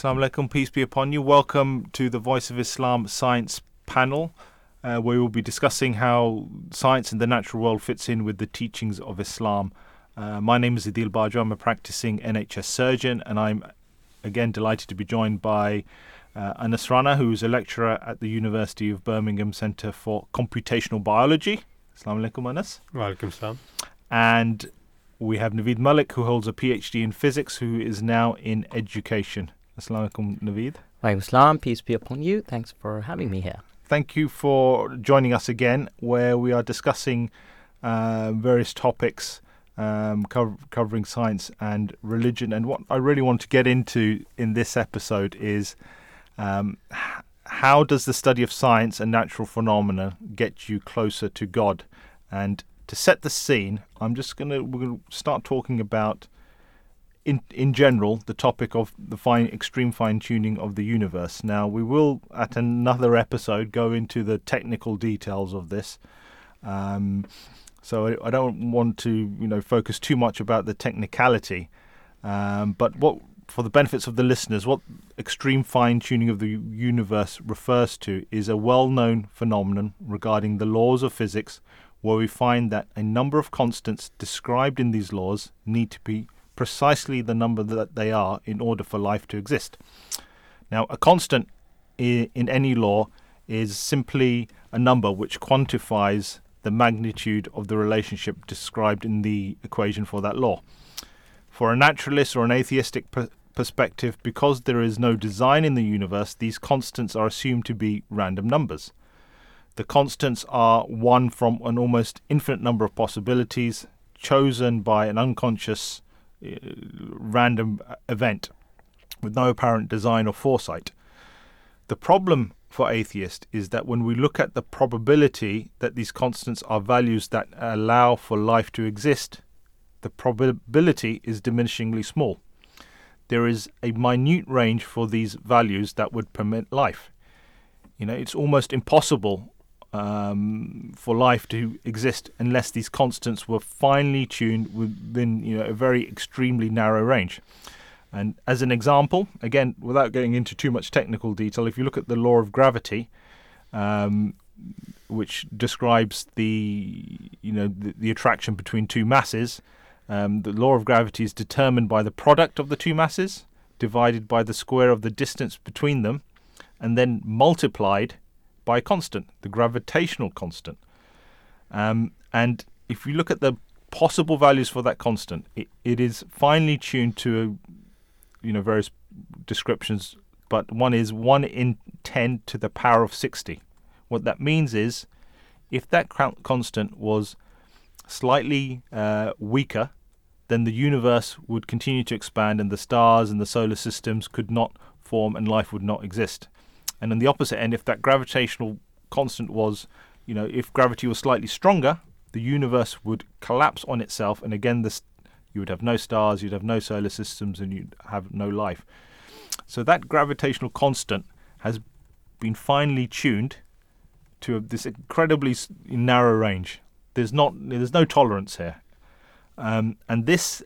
Assalamu alaikum, peace be upon you. Welcome to the Voice of Islam Science panel, uh, where we will be discussing how science in the natural world fits in with the teachings of Islam. Uh, my name is Adil Bajo. I'm a practicing NHS surgeon, and I'm again delighted to be joined by uh, Anas Rana, who is a lecturer at the University of Birmingham Centre for Computational Biology. Assalamu alaikum, Anas. Welcome, Sam. And we have Naveed Malik, who holds a PhD in physics, who is now in education. Assalamu alaikum, Naveed. Walaikum Islam, peace be upon you. Thanks for having me here. Thank you for joining us again, where we are discussing uh, various topics um, co- covering science and religion. And what I really want to get into in this episode is um, how does the study of science and natural phenomena get you closer to God? And to set the scene, I'm just gonna we're gonna start talking about in in general the topic of the fine extreme fine tuning of the universe. Now we will at another episode go into the technical details of this. Um, so I, I don't want to you know focus too much about the technicality, um, but what for the benefits of the listeners, what extreme fine tuning of the universe refers to is a well known phenomenon regarding the laws of physics, where we find that a number of constants described in these laws need to be precisely the number that they are in order for life to exist. Now, a constant in any law is simply a number which quantifies the magnitude of the relationship described in the equation for that law. For a naturalist or an atheistic per- perspective, because there is no design in the universe, these constants are assumed to be random numbers. The constants are one from an almost infinite number of possibilities chosen by an unconscious random event with no apparent design or foresight. The problem for atheists is that when we look at the probability that these constants are values that allow for life to exist, the probability is diminishingly small. There is a minute range for these values that would permit life. You know, it's almost impossible um, for life to exist unless these constants were finely tuned within you know a very extremely narrow range. And as an example, again, without getting into too much technical detail, if you look at the law of gravity, um, which describes the you know the, the attraction between two masses, um, the law of gravity is determined by the product of the two masses divided by the square of the distance between them, and then multiplied by a constant, the gravitational constant. Um, and if you look at the possible values for that constant, it, it is finely tuned to, you know, various descriptions. But one is one in ten to the power of sixty. What that means is, if that constant was slightly uh, weaker, then the universe would continue to expand, and the stars and the solar systems could not form, and life would not exist. And on the opposite end, if that gravitational constant was, you know, if gravity was slightly stronger, the universe would collapse on itself, and again, this you would have no stars, you'd have no solar systems, and you'd have no life. So that gravitational constant has been finely tuned to this incredibly narrow range. There's not, there's no tolerance here, um, and this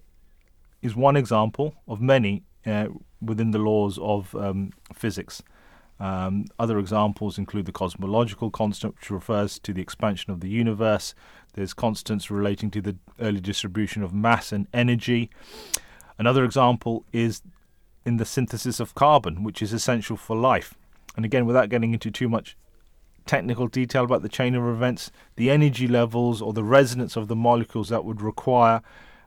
is one example of many uh, within the laws of um, physics. Um, other examples include the cosmological constant, which refers to the expansion of the universe. There's constants relating to the early distribution of mass and energy. Another example is in the synthesis of carbon, which is essential for life. And again, without getting into too much technical detail about the chain of events, the energy levels or the resonance of the molecules that would require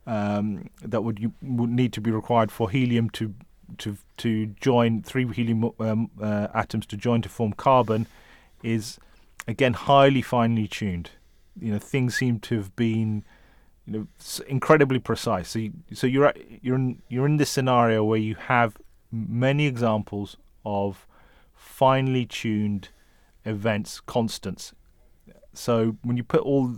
um, that would would need to be required for helium to to to join three helium um, uh, atoms to join to form carbon is again highly finely tuned. You know, things seem to have been you know incredibly precise. So you, so you're you're in, you're in this scenario where you have many examples of finely tuned events, constants. So when you put all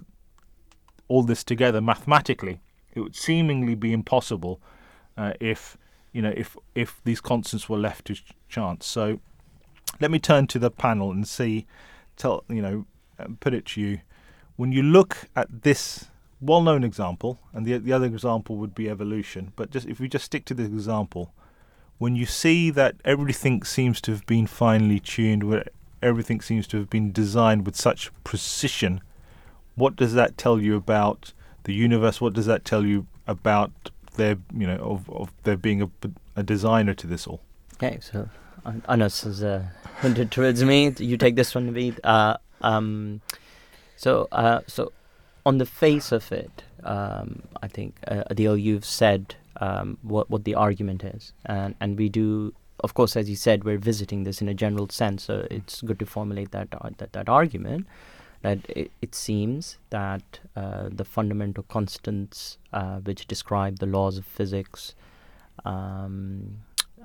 all this together mathematically, it would seemingly be impossible uh, if you know if if these constants were left to chance. So let me turn to the panel and see, tell you know, uh, put it to you. When you look at this well-known example, and the the other example would be evolution, but just if we just stick to this example, when you see that everything seems to have been finely tuned, where everything seems to have been designed with such precision, what does that tell you about the universe? What does that tell you about there, you know, of, of there being a, a designer to this all? Okay, so Anas has uh, hunted towards me. You take this one, Naveed. Uh, um, so, uh, so on the face of it, um, I think uh, Adil, you've said um, what what the argument is, and and we do, of course, as you said, we're visiting this in a general sense. So it's good to formulate that uh, that, that argument. That it, it seems that uh, the fundamental constants uh, which describe the laws of physics um,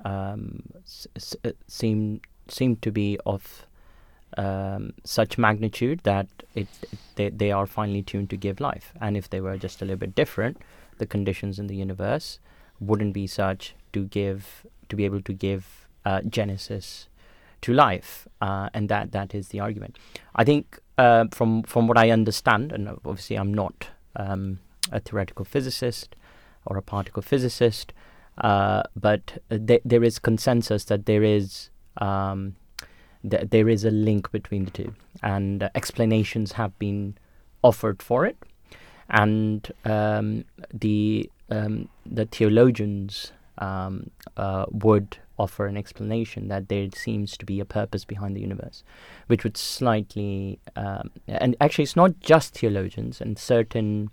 um, s- s- uh, seem seem to be of um, such magnitude that it, they, they are finely tuned to give life. And if they were just a little bit different, the conditions in the universe wouldn't be such to give to be able to give uh, genesis to life. Uh, and that that is the argument. I think uh, from from what I understand, and obviously I'm not um, a theoretical physicist or a particle physicist, uh, but th- there is consensus that there is um, th- there is a link between the two, and uh, explanations have been offered for it, and um, the um, the theologians um, uh, would offer an explanation that there seems to be a purpose behind the universe, which would slightly um, and actually it's not just theologians and certain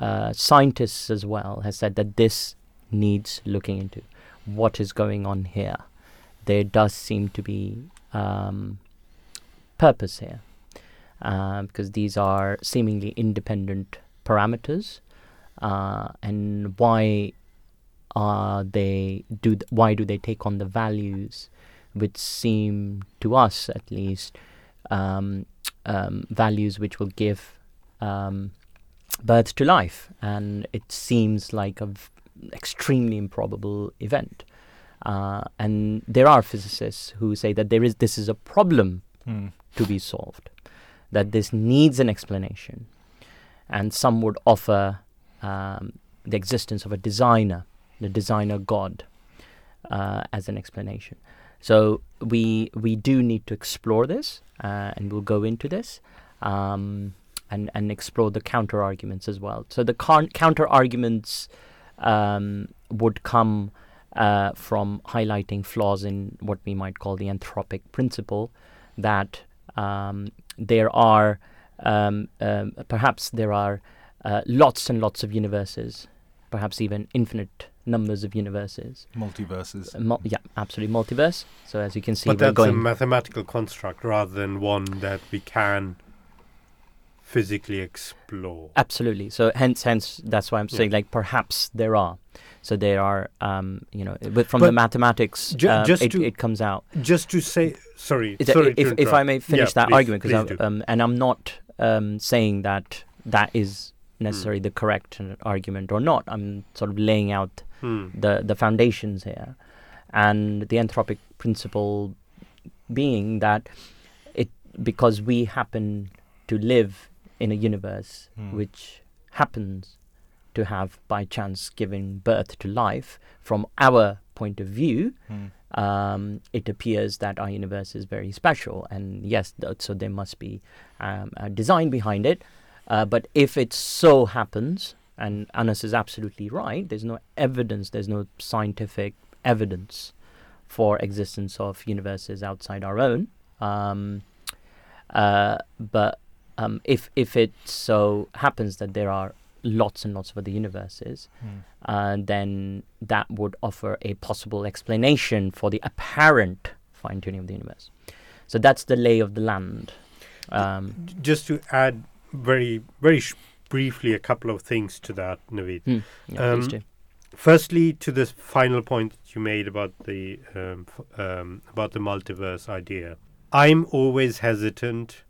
uh, scientists as well has said that this needs looking into. What is going on here? There does seem to be um, purpose here uh, because these are seemingly independent parameters, uh, and why are they do th- why do they take on the values which seem to us at least um, um, values which will give um, birth to life, and it seems like a v- extremely improbable event. Uh, and there are physicists who say that there is this is a problem Mm. to be solved, that this needs an explanation, and some would offer um, the existence of a designer, the designer God, uh, as an explanation. So we we do need to explore this, uh, and we'll go into this. Um, and, and explore the counter arguments as well. So the con- counter arguments um, would come uh, from highlighting flaws in what we might call the anthropic principle, that um, there are um, um, perhaps there are uh, lots and lots of universes, perhaps even infinite numbers of universes. Multiverses. Uh, mul- yeah, absolutely multiverse. So as you can see, but we're that's a mathematical construct rather than one that we can physically explore. Absolutely. So hence, hence, that's why I'm saying like perhaps there are. So there are, um, you know, but from the mathematics, ju- um, just it, to- it comes out. Just to say, sorry, Is that- sorry to if, if I may finish Yeah, that please- argument, because do. um, and I'm not um, saying that that is necessarily Hmm. the correct uh, argument or not. I'm sort of laying out Hmm. the the foundations here, and the anthropic principle being that it because we happen to live in a universe Hmm. which happens to have by chance given birth to life from our point of view Mm. um, it appears that our universe is very special and yes th- so there must be um, a design behind it uh, but if it so happens and Anas is absolutely right there's no evidence there's no scientific evidence for existence of universes outside our own um, uh, but um, if if it so happens that there are lots and lots of other universes, Mm. uh, then that would offer a possible explanation for the apparent fine tuning of the universe. So that's the lay of the land. Um, Just to add very, very sh- briefly a couple of things to that, Naveed. hmm, yeah, Um. Firstly, to this final point that you made about the um, f- um, about the multiverse idea, I'm always hesitant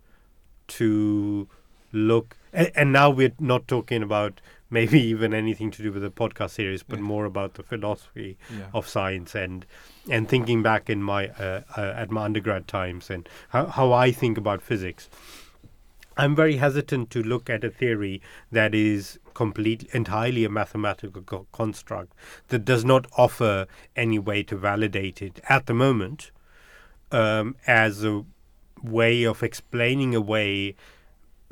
to look, and, and now we're not talking about maybe even anything to do with the podcast series, but Yeah. more about the philosophy Yeah. of science and and thinking back in my uh, uh, at my undergrad times and how, how I think about physics. I'm very hesitant to look at a theory that is complete, entirely a mathematical co- construct that does not offer any way to validate it at the moment um, as a way of explaining away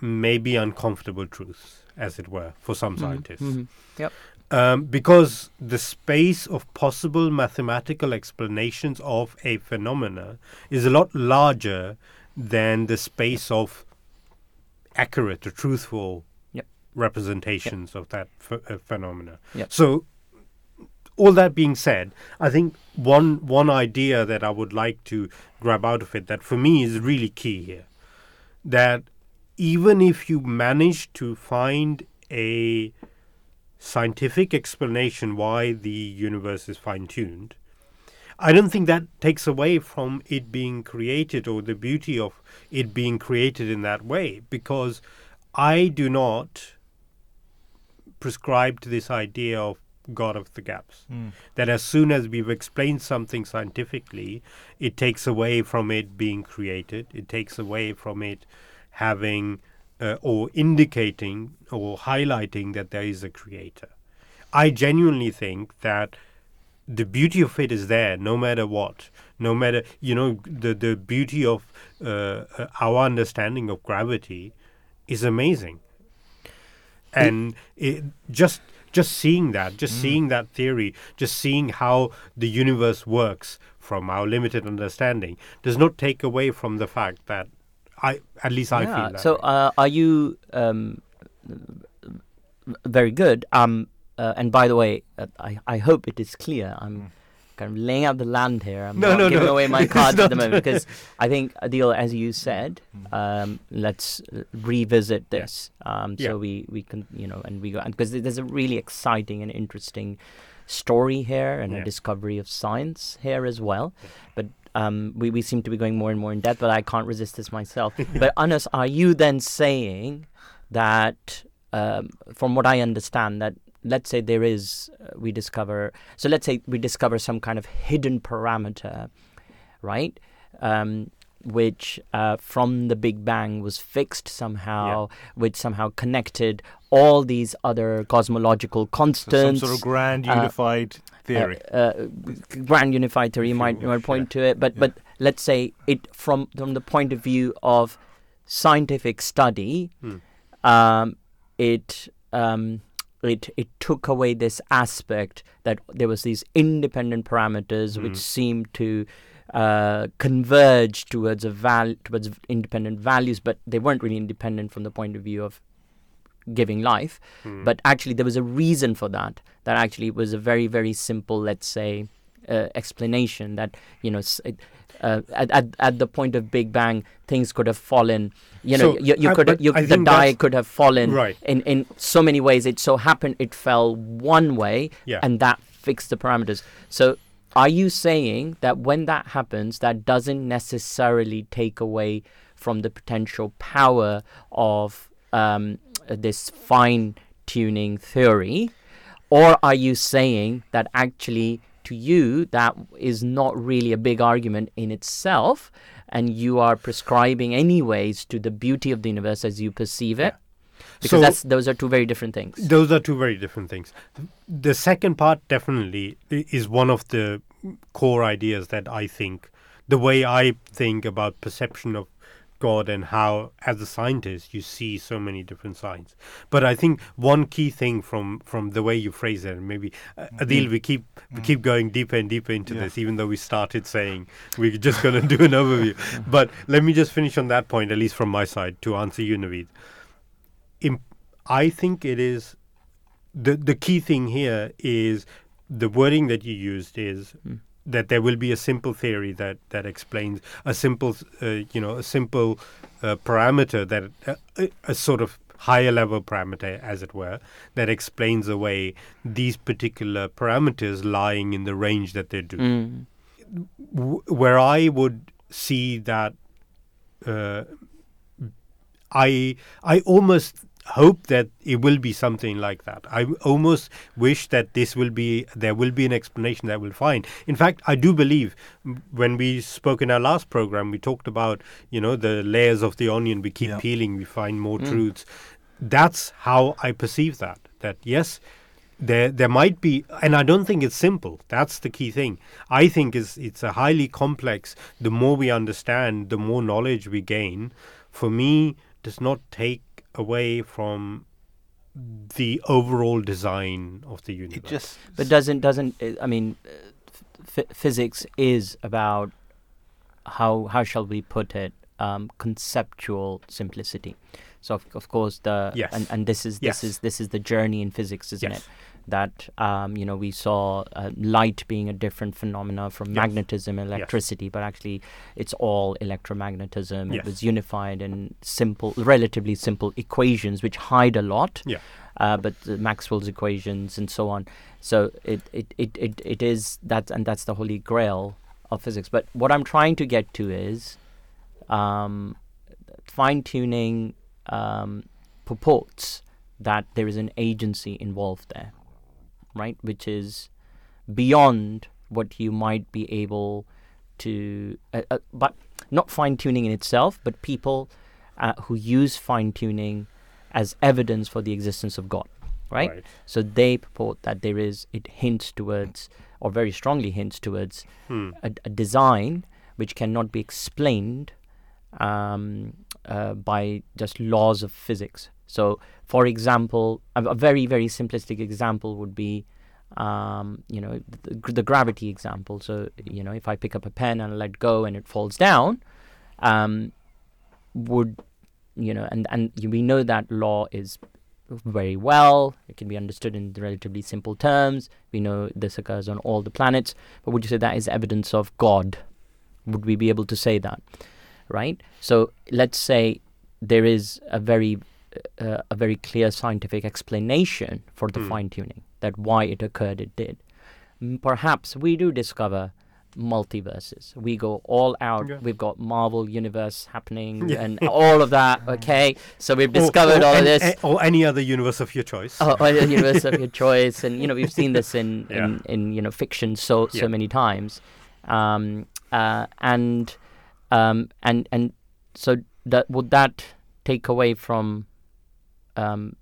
maybe uncomfortable truths, as it were, for some scientists. Mhm. Yep. Um, because the space of possible mathematical explanations of a phenomena is a lot larger than the space of accurate or truthful Yep. representations of that ph- uh, phenomena. Yep. So, all that being said, I think one one idea that I would like to grab out of it that for me is really key here, that even if you manage to find a scientific explanation why the universe is fine tuned, I don't think that takes away from it being created or the beauty of it being created in that way because I do not prescribe to this idea of God of the gaps. That as soon as we've explained something scientifically, it takes away from it being created, it takes away from it having uh, or indicating or highlighting that there is a creator. I genuinely think that the beauty of it is there no matter what. No matter you know the the beauty of uh, our understanding of gravity is amazing. And it, just just seeing that just seeing that theory just seeing how the universe works from our limited understanding does not take away from the fact that i at least i feel that so uh, are you um, very good. Um, uh, and by the way uh, I, I hope it is clear. I'm kind of laying out the land here. I'm No, not no, giving no. away my cards at the moment because i think adil as you said um, let's uh, revisit this um, so Yeah. we, we can you know and we go because there's a really exciting and interesting story here and a discovery of science here as well. But um, we, we seem to be going more and more in depth, but I can't resist this myself. but Anas, are you then saying that, um, from what I understand, that let's say there is, uh, we discover, so let's say we discover some kind of hidden parameter, right? Um, which uh, from the Big Bang was fixed somehow, which somehow connected all these other cosmological So some constants sort of grand uh, unified theory. uh, uh, grand unified theory. You might, might point yeah. to it, but Yeah. but let's say it from from the point of view of scientific study, Hmm. um, it um, it it took away this aspect that there was these independent parameters Hmm. which seemed to uh, converge towards a val towards independent values, but they weren't really independent from the point of view of giving life. Hmm. But actually, there was a reason for that. That actually was a very, very simple, let's say, uh, explanation. That you know, it, uh, at, at at the point of Big Bang, things could have fallen. You know, So, you, you I- could you, the die could have fallen Right. in in so many ways. It so happened it fell one way, Yeah. and that fixed the parameters. So. Are you saying that when that happens, that doesn't necessarily take away from the potential power of um, this fine tuning theory? Or are you saying that actually, to you, that is not really a big argument in itself, and you are prescribing, anyways, to the beauty of the universe as you perceive it? Because So- that's those are two very different things. Those are two very different things. The second part definitely is one of the core ideas that I think, the way I think about perception of God and how, as a scientist, you see so many different signs. But I think one key thing from from the way you phrase it, and maybe uh, mm-hmm. Adil, we keep we mm-hmm. keep going deeper and deeper into Yeah. this, even though we started saying we're just going to do an overview. But let me just finish on that point, at least from my side, to answer you, Naveed. Im- I think it is the the key thing here is the wording that you used is mm. That there will be a simple theory that that explains a simple uh, you know a simple uh, parameter that uh, a, a sort of higher level parameter as it were that explains away these particular parameters lying in the range that they do Mm. w- where I would see that uh, I I almost hope that it will be something like that. I almost wish that this will be there will be an explanation that we'll find. In fact, I do believe when we spoke in our last program, we talked about you know the layers of the onion. We keep peeling, we find more Mm. truths. That's how I perceive that. That yes, there there might be, and I don't think it's simple. That's the key thing. I think is it's a highly complex. The more we understand, the more knowledge we gain. For me, does not take away from the overall design of the universe. It just But doesn't doesn't uh, I mean, uh, f- physics is about how how shall we put it? Um, conceptual simplicity. So of, of course the Yes. and, and this is this Yes. is this is the journey in physics, isn't Yes. it? That um, you know we saw uh, light being a different phenomena from Yes. magnetism and electricity, but actually it's all electromagnetism. Yes. It was unified in simple, relatively simple equations which hide a lot Yeah. uh, but Maxwell's equations and so on. So it, it, it, it, it is that, and that's the holy grail of physics. But what I'm trying to get to is um, fine tuning um, purports that there is an agency involved there, right? Which is beyond what you might be able to, uh, uh, but not fine tuning in itself, but people uh, who use fine tuning as evidence for the existence of God, right? So they purport that there is, it hints towards, or very strongly hints towards, Hmm. a, a design which cannot be explained um, uh, by just laws of physics. So, for example, a, a very, very simplistic example would be, um, you know, the, the gravity example. So, you know, if I pick up a pen and let go and it falls down, um, would you know, and and we know that law is very well. It can be understood in relatively simple terms. We know this occurs on all the planets. But would you say that is evidence of God? Would we be able to say that? Right. So let's say there is a very uh, a very clear scientific explanation for the Hmm. fine tuning that why it occurred it did. Mm, Perhaps we do discover multiverses. We go all out. Yeah. We've got Marvel universe happening Yeah. and all of that. Okay, so we've discovered or all of an- this. a- or any other universe of your choice. Oh, or the universe of your choice, and you know we've seen this in Yeah. in, in you know fiction so so many times, um, uh, and um, and and so that would that take away from um,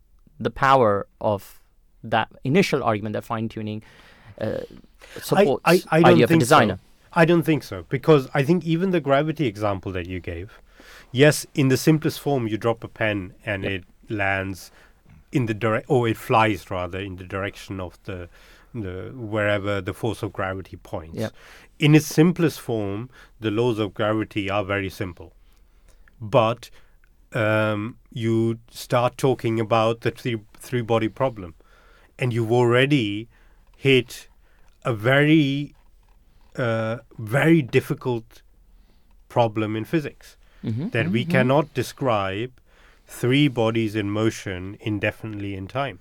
the power of that initial argument that fine tuning uh, supports I, I don't idea of a think designer. So. I don't think so because I think even the gravity example that you gave, yes, in the simplest form, you drop a pen and Yep. it lands in the direct, or it flies rather in the direction of the the wherever the force of gravity points. Yep. In its simplest form, the laws of gravity are very simple, but um, you start talking about the three three body problem, and you've already hit a very uh, very difficult problem in physics Mhm, that we mhm, mhm. cannot describe three bodies in motion indefinitely in time.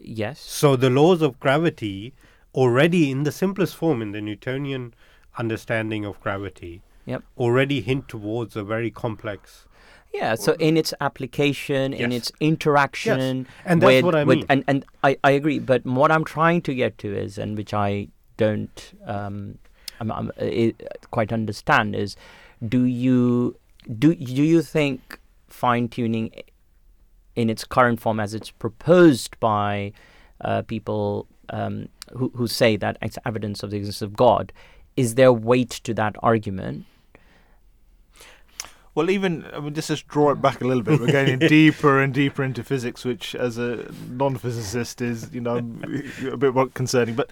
Yes. So the laws of gravity, already in the simplest form in the Newtonian understanding of gravity, Yep. already hint towards a very complex. Yeah, so in its application, in Yes. its interaction, yes. And that's with, what I with, mean. And and I, I agree, but what I'm trying to get to is, and which I don't um, I'm, I'm, i quite understand is, do you do do you think fine tuning in its current form, as it's proposed by uh, people um, who who say that it's evidence of the existence of God, is there weight to that argument? Well, even I mean, just just draw it back a little bit. We're getting deeper and deeper into physics, which, as a non-physicist, is you know a bit more concerning. But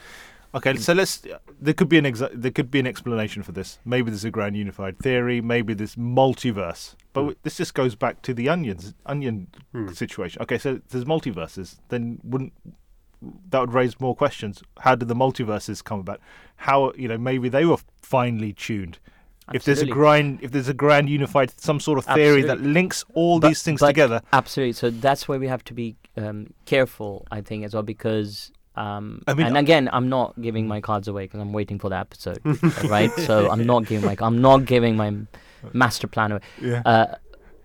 okay, so let's. There could be an exa- there could be an explanation for this. Maybe there's a grand unified theory. Maybe there's multiverse. But w this just goes back to the onions onion Hmm. situation. Okay, so there's multiverses. Then wouldn't that would raise more questions? How did the multiverses come about? How you know maybe they were finely tuned if there's a Absolutely. grand if there's a grand unified some sort of theory that links all But- these things together Absolutely. So that's where we have to be um, careful, I think, as well, because. Um, I mean, and again, I'm not giving my cards away because I'm waiting for the episode, right? So I'm not giving my I'm not giving my master plan away. yeah Uh,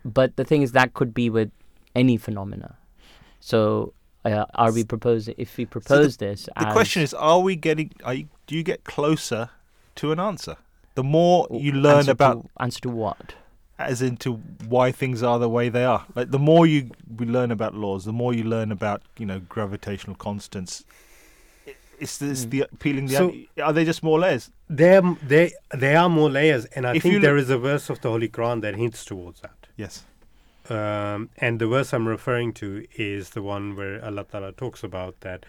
but the thing is, that could be with any phenomena. So, uh, are we proposing? If we propose this, The as, question is: Are we getting? Are you, do you get closer to an answer? The more you learn answer about, to, answer to what? as into why things are the way they are. Like the more you we learn about laws, the more you learn about you know gravitational constants. i- It's, it's Mm. the peeling the. So- onion. are they just more layers? There, there, there are more layers, and I If think there look- is a verse of the Holy Quran that hints towards that. Yes. Um, and the verse I'm referring to is the one where Allah Ta'ala talks about that.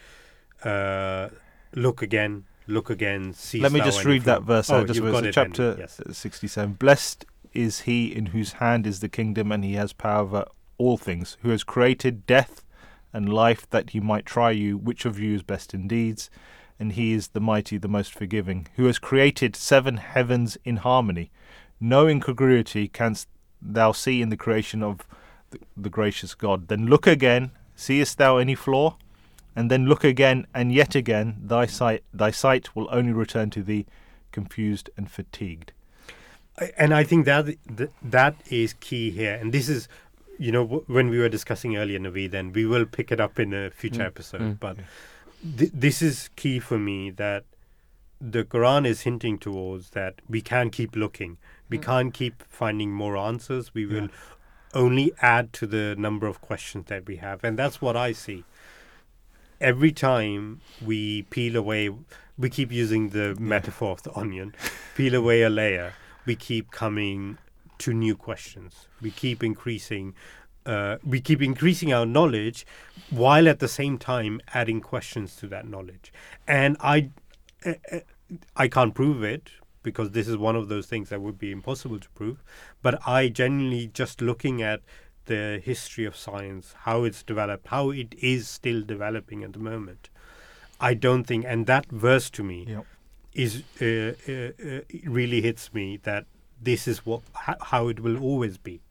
Uh, look again, look again. See. Let me just read that verse oh, out. Just got it chapter Yes. sixty-seven. Blessed is he in whose hand is the kingdom, and he has power over all things. Who has created death and life, that he might try you, which of you is best in deeds. And he is the mighty, the most forgiving. Who has created seven heavens in harmony. No incongruity canst thou see in the creation of the, the gracious God. Then look again. Seest thou any flaw? And then look again and yet again. Thy sight, thy sight will only return to thee, confused and fatigued. And I think that that is key here. And this is, you know, when we were discussing earlier, Naveed, then we will pick it up in a future Mm, episode. mm. But th- this is key for me that the Quran is hinting towards that we can't keep looking. We Mm. can't keep finding more answers. We Yeah. will only add to the number of questions that we have. And that's what I see. Every time we peel away, we keep using the metaphor of the onion, peel away a layer, we keep coming to new questions. We keep increasing. Uh, we keep increasing our knowledge while at the same time adding questions to that knowledge. And I, uh, uh, I can't prove it because this is one of those things that would be impossible to prove. But I genuinely just looking at the history of science, how it's developed, how it is still developing at the moment. I don't think, and that verse to me Yep. is uh, uh, uh, really hits me that this is what ho- how it will always be.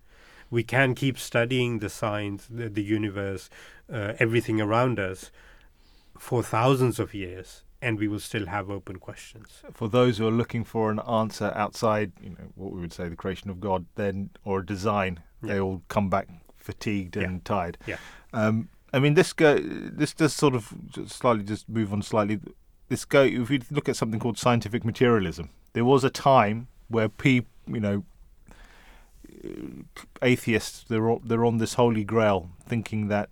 We can keep studying the science, the, the universe, uh, everything around us for thousands of years, and we will still have open questions. For those who are looking for an answer outside, you know, what we would say the creation of God, then or a design, they all come back fatigued Yeah. and tired. Yeah. Um, I mean, this go. This does sort of slightly just move on slightly. This go. If you look at something called scientific materialism, there was a time where people, you know, atheists they're on, they're on this holy grail, thinking that,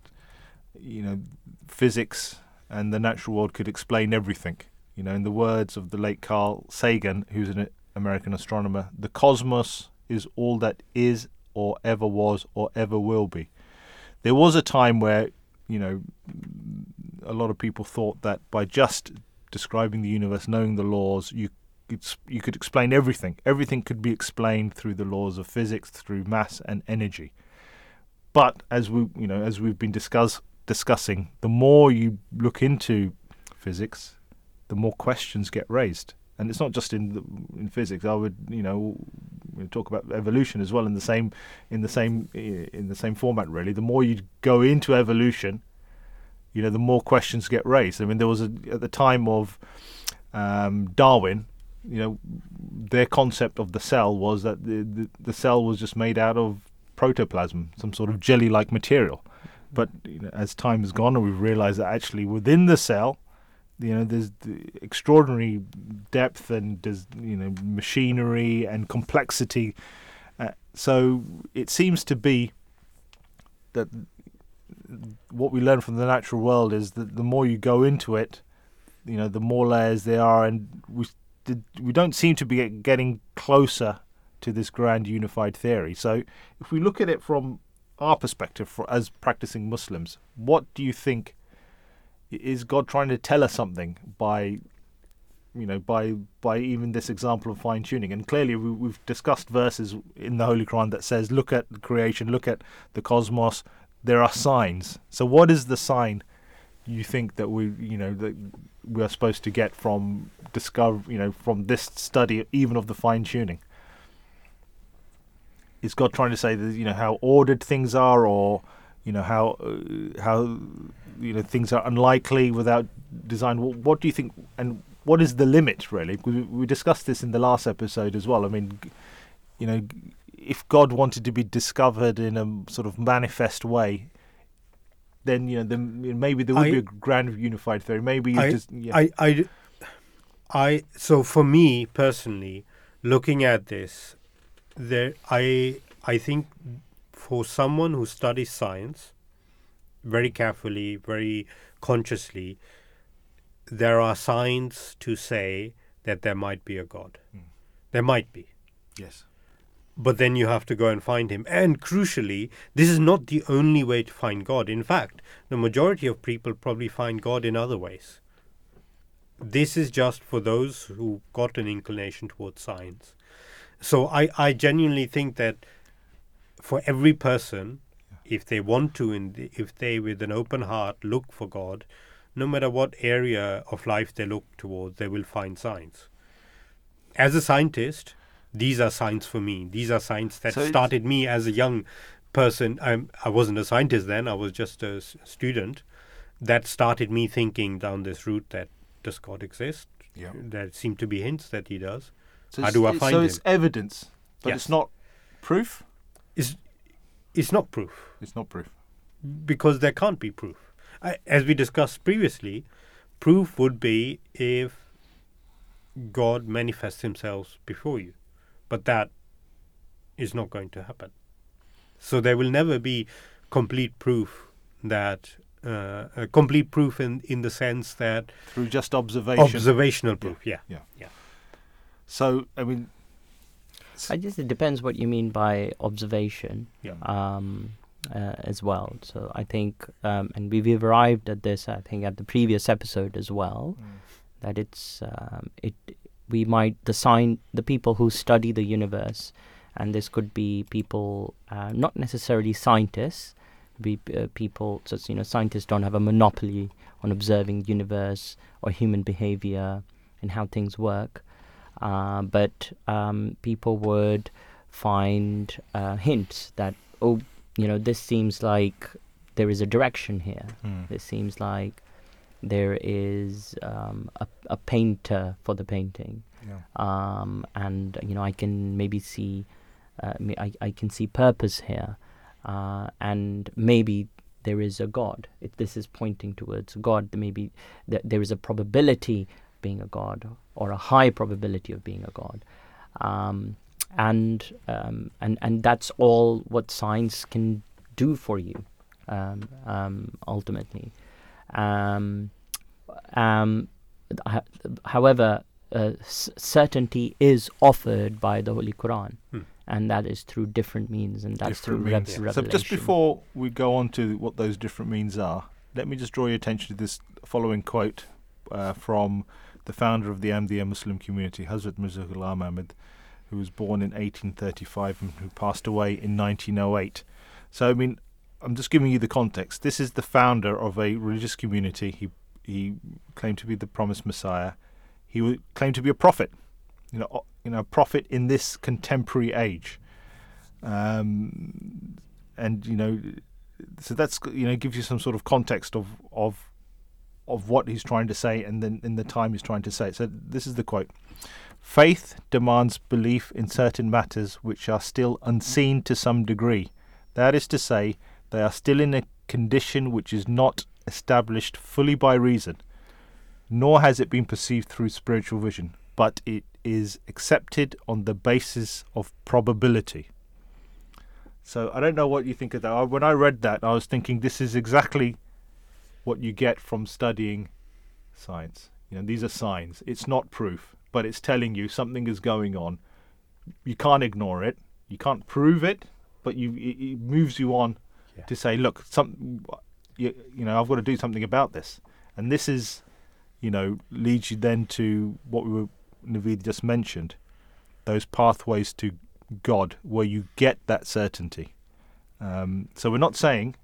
you know, physics and the natural world could explain everything. You know, in the words of the late Carl Sagan, who's an American astronomer, the cosmos is all that is or ever was or ever will be. There was a time where, you know, a lot of people thought that by just describing the universe, knowing the laws, you you could explain everything. Everything could be explained through the laws of physics, through mass and energy. But as we, you know, as we've been discuss, discussing, the more you look into physics, the more questions get raised. And it's not just in the, in physics. I would, you know, talk about evolution as well in the same in the same in the same format. Really, the more you go into evolution, you know, the more questions get raised. I mean, there was a, at the time of um, Darwin, you know, their concept of the cell was that the, the the cell was just made out of protoplasm, some sort of jelly-like material. But you know, as time has gone, and we've realised that actually within the cell, you know, there's the extraordinary depth and there's you know machinery and complexity. Uh, so it seems to be that what we learn from the natural world is that the more you go into it, you know, the more layers there are, and we we don't seem to be getting closer to this grand unified theory. So if we look at it from our perspective for, as practicing Muslims, what do you think is God trying to tell us something by you know by by even this example of fine tuning and clearly we, we've discussed verses in the holy quran that says look at creation look at the cosmos. There are signs. So what is the sign you think that we you know that we are supposed to get from discover you know from this study even of the fine tuning is god trying to say that you know how ordered things are or you know how uh, how you know things are unlikely without design what, what do you think and what is the limit really we, we discussed this in the last episode as well i mean you know if god wanted to be discovered in a sort of manifest way then you know then maybe there would I- be a grand unified theory. Maybe you I, just yeah. I, I, I, so for me personally, looking at this, there, I, I think for someone who studies science very carefully, very consciously, there are signs to say that there might be a God. Mm. There might be. yes. But then you have to go and find him. And crucially, this is not the only way to find God. In fact, the majority of people probably find God in other ways. This is just for those who got an inclination towards science. So I, I genuinely think that for every person, if they want to, and if they with an open heart look for God, no matter what area of life they look towards, they will find signs. As a scientist, these are signs for me. These are signs that So started me as a young person. I'm, I wasn't a scientist then, I was just a s- student. That started me thinking down this route that does God exist? Yeah. There seem to be hints that he does. So How it's- do I find so him? it's evidence, but Yes. it's not proof. It's, it's not proof. It's not proof. because there can't be proof. I, as we discussed previously, proof would be if God manifests himself before you. But that is not going to happen. So there will never be complete proof that uh, a complete proof in, in the sense that Through just observation. observational proof. Yeah, yeah. so I mean, I guess it depends what you mean by observation. Yeah. um, uh, as well. So I think, um, and we've we've arrived at this, I think, at the previous episode as well, that it's um, it we might the sign the people who study the universe, and this could be people uh, not necessarily scientists, be uh, people. So you know, scientists don't have a monopoly on observing the universe or human behavior and how things work, uh, but um, people would find uh, hints that oh you know this seems like there is a direction here Mm. it seems like there is um, a, a painter for the painting Yeah. um, and you know I can maybe see uh, I, I can see purpose here uh, and maybe there is a God if this is pointing towards God maybe th- there is a probability being a God or a high probability of being a God. Um, and um, and and that's all what science can do for you um, um, ultimately. Um, um, however uh, s- certainty is offered by the Holy Quran. Hmm. and that is through different means and that's different through rev- means. revelation So just before we go on to what those different means are, let me just draw your attention to this following quote uh, from the founder of the Ahmadiyya Muslim community, Hazrat Mirza Ghulam Ahmad, who was born in 1835 and who passed away in 1908. So I mean, I'm just giving you the context. This is the founder of a religious community. He he claimed to be the promised Messiah. He claimed to be a prophet. You know, you know, a prophet in this contemporary age. Um, and you know, so that's you know gives you some sort of context of of of what he's trying to say, and then in the time he's trying to say it. So this is the quote: "Faith demands belief in certain matters which are still unseen to some degree. That is to say, they are still in a condition which is not established fully by reason, nor has it been perceived through spiritual vision, but it is accepted on the basis of probability." So I don't know what you think of that. When I read that, I was thinking this is exactly what you get from studying science. You know, these are signs. It's not proof, but it's telling you something is going on. You can't ignore it. You can't prove it, but you it, moves you on Yeah. to say, look, some you, you know, I've got to do something about this. And this is, you know, leads you then to what we were Naveed just mentioned, those pathways to God where you get that certainty. Um, so we're not saying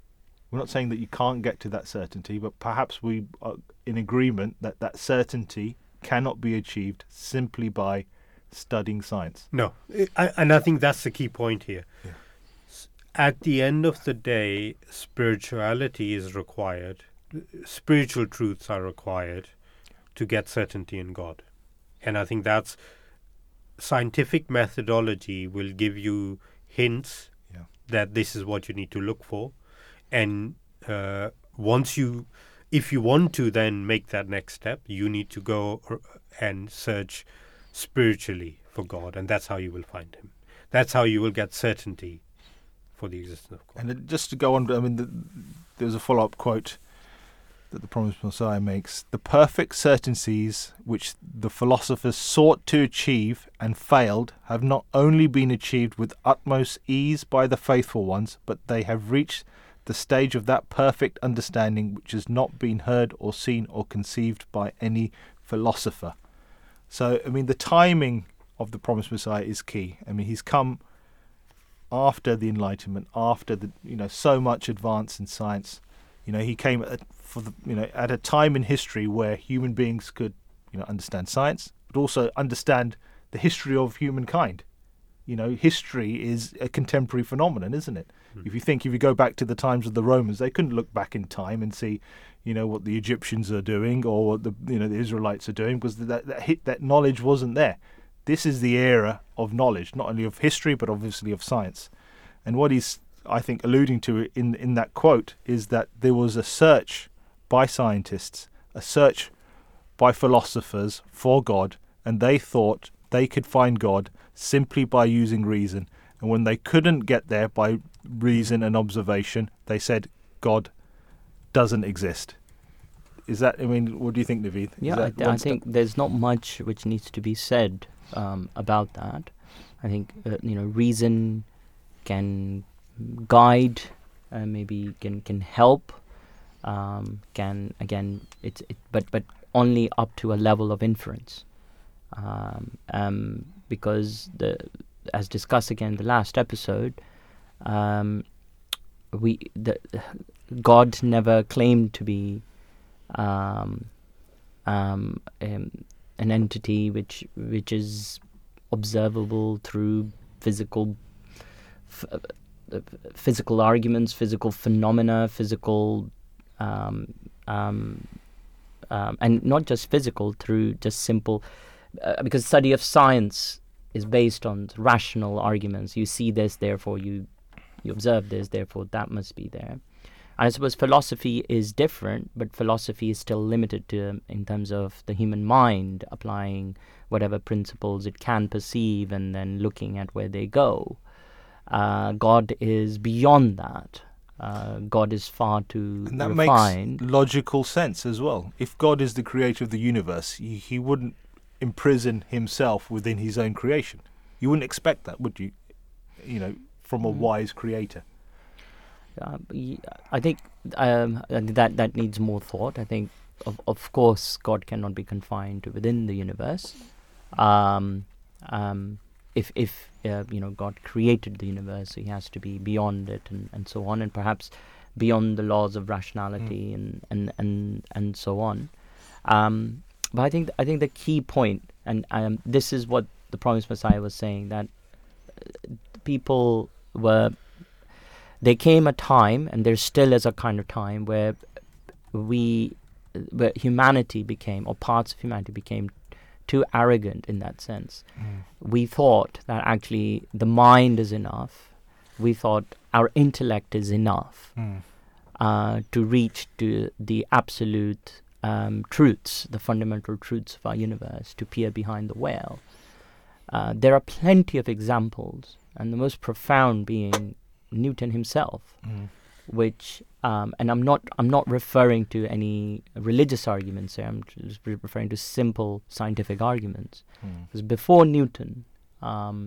we're not saying that you can't get to that certainty, but perhaps we are in agreement that that certainty cannot be achieved simply by studying science. No, I, and I think that's the key point here. Yeah. At the end of the day, spirituality is required. Spiritual truths are required to get certainty in God, and I think that's scientific methodology will give you hints Yeah. that this is what you need to look for, and uh, once you, if you want to then make that next step, you need to go and search spiritually for God, and that's how you will find Him. That's how you will get certainty for the existence of God. And just to go on, I mean, the, there's a follow up quote that the Promised Messiah makes The perfect certainties which the philosophers sought to achieve and failed have not only been achieved with utmost ease by the faithful ones, but they have reached the stage of that perfect understanding which has not been heard or seen or conceived by any philosopher. So, I mean, the timing of the Promised Messiah is key. I mean, he's come after the Enlightenment, after the you know so much advance in science. You know, he came at, for the you know at a time in history where human beings could you know understand science, but also understand the history of humankind. You know, history is a contemporary phenomenon, isn't it? Hmm. If you think, if you go back to the times of the Romans, they couldn't look back in time and see, you know, what the Egyptians are doing or what the you know the Israelites are doing because that that hit that knowledge wasn't there. This is the era of knowledge, not only of history but obviously of science. And what he's, I think, alluding to in in that quote is that there was a search by scientists, a search by philosophers for God, and they thought they could find God simply by using reason. And when they couldn't get there by reason and observation, they said God doesn't exist. Is that? I mean, what do you think, Naveed? Yeah, I, th- I think there's not much which needs to be said um, about that. I think uh, you know reason can guide, uh, maybe can can help, um, can again it's it, but but only up to a level of inference, um, um, because the as discussed again in the last episode, um, we the God never claimed to be um, um, um, an entity which which is observable through physical f- uh, physical arguments, physical phenomena, physical um, um, and not just physical through just simple uh, because study of science is based on rational arguments. You see this, therefore you you observe this, therefore that must be there. And I suppose philosophy is different, but philosophy is still limited to um, in terms of the human mind applying whatever principles it can perceive and then looking at where they go. Uh, God is beyond that. Uh, God is far too And that refined. makes logical sense as well. If God is the creator of the universe, he, he wouldn't imprison himself within his own creation. You wouldn't expect that, would you? You know, from a Mm. wise creator. Uh, I think um, that that needs more thought. I think, of of course, God cannot be confined to within the universe. Um, um, if if uh, you know God created the universe, He has to be beyond it, and, and so on, and perhaps beyond the laws of rationality and, and and and so on. Um, but I think I think the key point, and um, this is what the promised Messiah was saying that uh, people were there came a time, and there still is a kind of time where we, where humanity became, or parts of humanity became too arrogant in that sense. We thought that actually the mind is enough. We thought our intellect is enough uh, to reach to the absolute um, truths, the fundamental truths of our universe, to peer behind the veil. Uh, there are plenty of examples, and the most profound being Newton himself, Mm. which, um, and I'm not, I'm not referring to any religious arguments here. I'm just re- referring to simple scientific arguments. Mm. Because before Newton, um,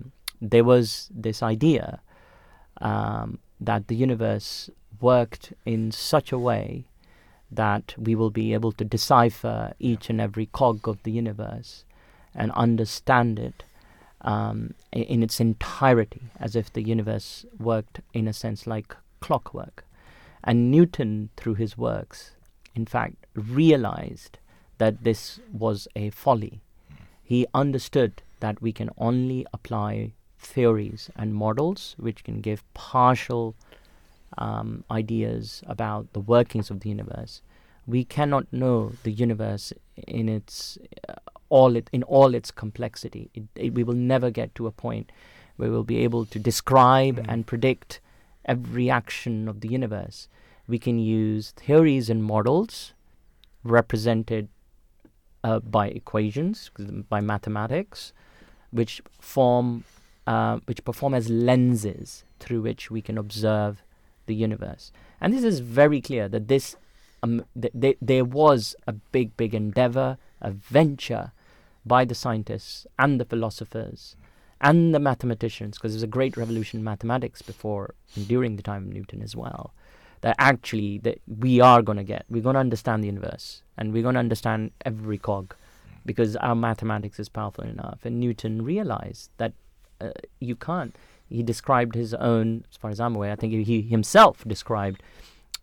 there was this idea um, that the universe worked in such a way that we will be able to decipher each and every cog of the universe and understand it um, in its entirety, as if the universe worked in a sense like clockwork. And Newton, through his works, in fact, realized that this was a folly. He understood that we can only apply theories and models which can give partial um, ideas about the workings of the universe. We cannot know the universe in its uh, all it in all its complexity. It, it, we will never get to a point where we'll be able to describe Mm. and predict every action of the universe. we can use theories and models represented uh, by equations, by mathematics, which form, uh, which perform as lenses through which we can observe the universe. And this is very clear that this, um, th- th- there was a big, big endeavor, a venture by the scientists and the philosophers and the mathematicians, because there's a great revolution in mathematics before and during the time of Newton as well. That actually that we are going to get, we're going to understand the universe, and we're going to understand every cog, because our mathematics is powerful enough. And Newton realized that uh, you can't. He described his own, as far as I'm aware, I think he himself described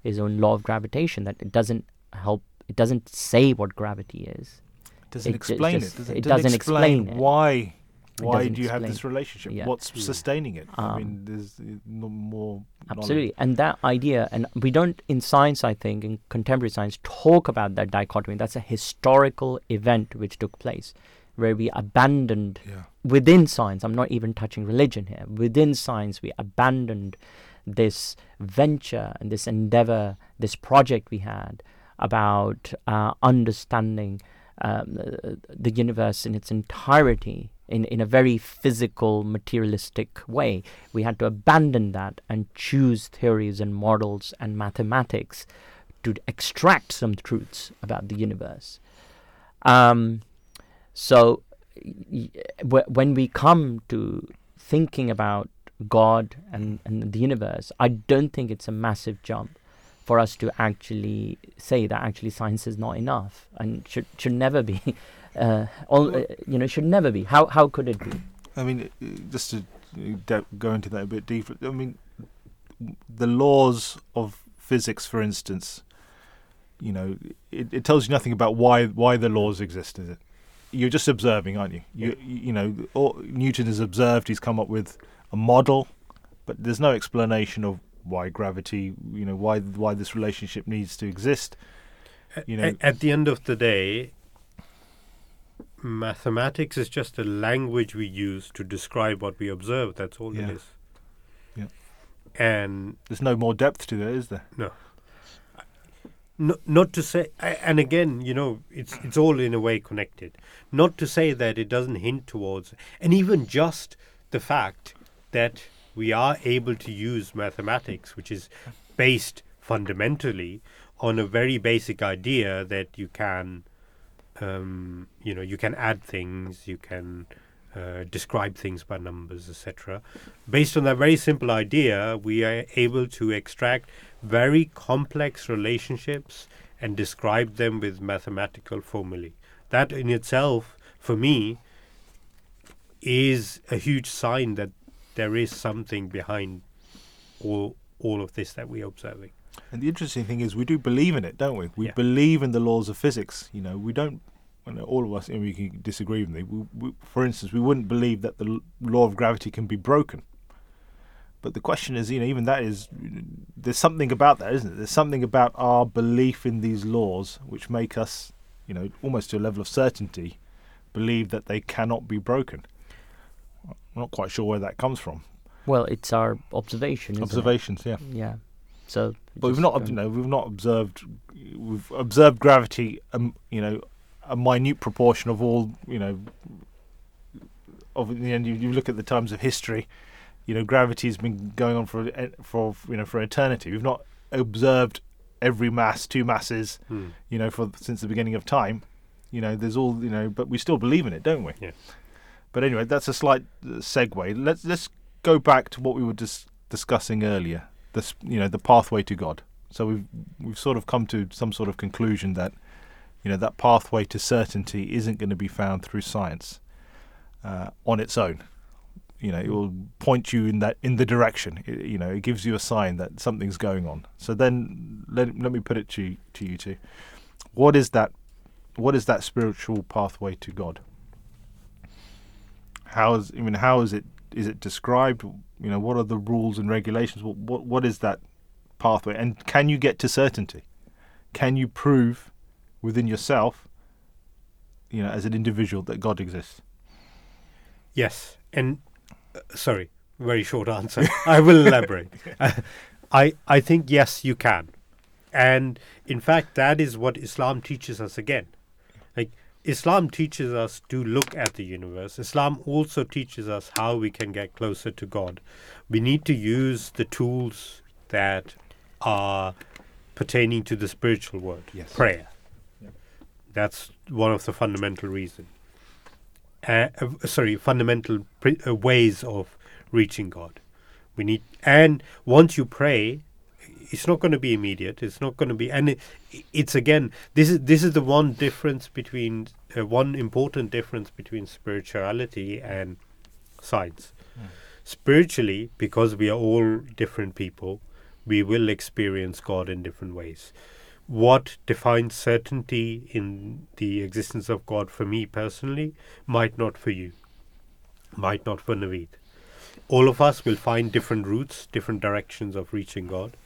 his own law of gravitation that it doesn't help, it doesn't say what gravity is. Doesn't It explain just- it. Does it it doesn't explain, explain it. why. Why do you have this relationship? Yeah. What's Hmm. sustaining it? I Um, mean, there's uh, no more. knowledge. Absolutely. And that idea, and we don't in science, I think, in contemporary science, talk about that dichotomy. That's a historical event which took place where we abandoned Yeah. within science, I'm not even touching religion here, within science, we abandoned this venture and this endeavor, this project we had about uh, understanding um, the, the universe in its entirety in, in a very physical, materialistic way. We had to abandon that and choose theories and models and mathematics to extract some truths about the universe. Um, so, when we come to thinking about God and, and the universe, I don't think it's a massive jump for us to actually say that actually science is not enough and should should never be. Uh, all, uh, you know, should never be. How how could it be? I mean, uh, just to uh, de- go into that a bit deeper. I mean, the laws of physics, for instance, you know, it, it tells you nothing about why why the laws exist. Is it? You're just observing, aren't you? You you know, all, Newton has observed. He's come up with a model, but there's no explanation of why gravity. You know, why why this relationship needs to exist. You know- a- at the end of the day, mathematics is just a language we use to describe what we observe. That's all Yeah. it is. Yeah. And There's no more depth to it, is there? no, not to say, and again, you know, it's it's all in a way connected. Not to say that it doesn't hint towards, and even just the fact that we are able to use mathematics, which is based fundamentally on a very basic idea that you can, um, you know, you can add things, you can. Uh, describe things by numbers, etc. Based on that very simple idea, we are able to extract very complex relationships and describe them with mathematical formulae. That in itself, for me, is a huge sign that there is something behind all all of this that we're observing. And the interesting thing is, we do believe in it, don't we? We Yeah. believe in the laws of physics. You know, we don't. Know all of us, and we can disagree with me. We, we, for instance, we wouldn't believe that the law of gravity can be broken. But the question is, you know, even that is, there's something about that, isn't it? There's something about our belief in these laws which make us, you know, almost to a level of certainty, believe that they cannot be broken. I'm not quite sure where that comes from. Well, it's our observation. Observations, yeah. It? Yeah. So. But we've not, um, you know, we've not observed. We've observed gravity, um, you know, a minute proportion of all, you know, of the end. You, you look at the times of history, you know, gravity has been going on for for you know for eternity. We've not observed every mass, two masses, Hmm. you know, for since the beginning of time. You know, there's all, you know, but we still believe in it, don't we? Yeah. But anyway, that's a slight uh, segue. Let's let's go back to what we were dis- discussing earlier. This, you know, the pathway to God. So we've we've sort of come to some sort of conclusion that, you know, that pathway to certainty isn't going to be found through science uh, on its own. You know, it will point you in that in the direction. It, you know, it gives you a sign that something's going on. So then, let let me put it to to you two. What is that? What is that spiritual pathway to God? How is I mean, how is it is it described? You know, what are the rules and regulations? What what, what is that pathway? And can you get to certainty? Can you prove within yourself, you know, as an individual that God exists? Yes, and sorry, very short answer. I will elaborate. Uh, I I think yes, you can. and in fact, that is what Islam teaches us again. Like Islam teaches us to look at the universe. Islam also teaches us how we can get closer to God. We need to use the tools that are pertaining to the spiritual world, Yes. prayer. Yeah. That's one of the fundamental reasons. Uh, sorry, fundamental uh, ways of reaching God. We need, and once you pray, it's not going to be immediate. It's not going to be, and it, it's again, this is this is the one difference between uh, one important difference between spirituality and science. Spiritually, because we are all different people, we will experience God in different ways. What defines certainty in the existence of God for me personally might not for you, might not for Naveed. All of us will find different routes, different directions of reaching God,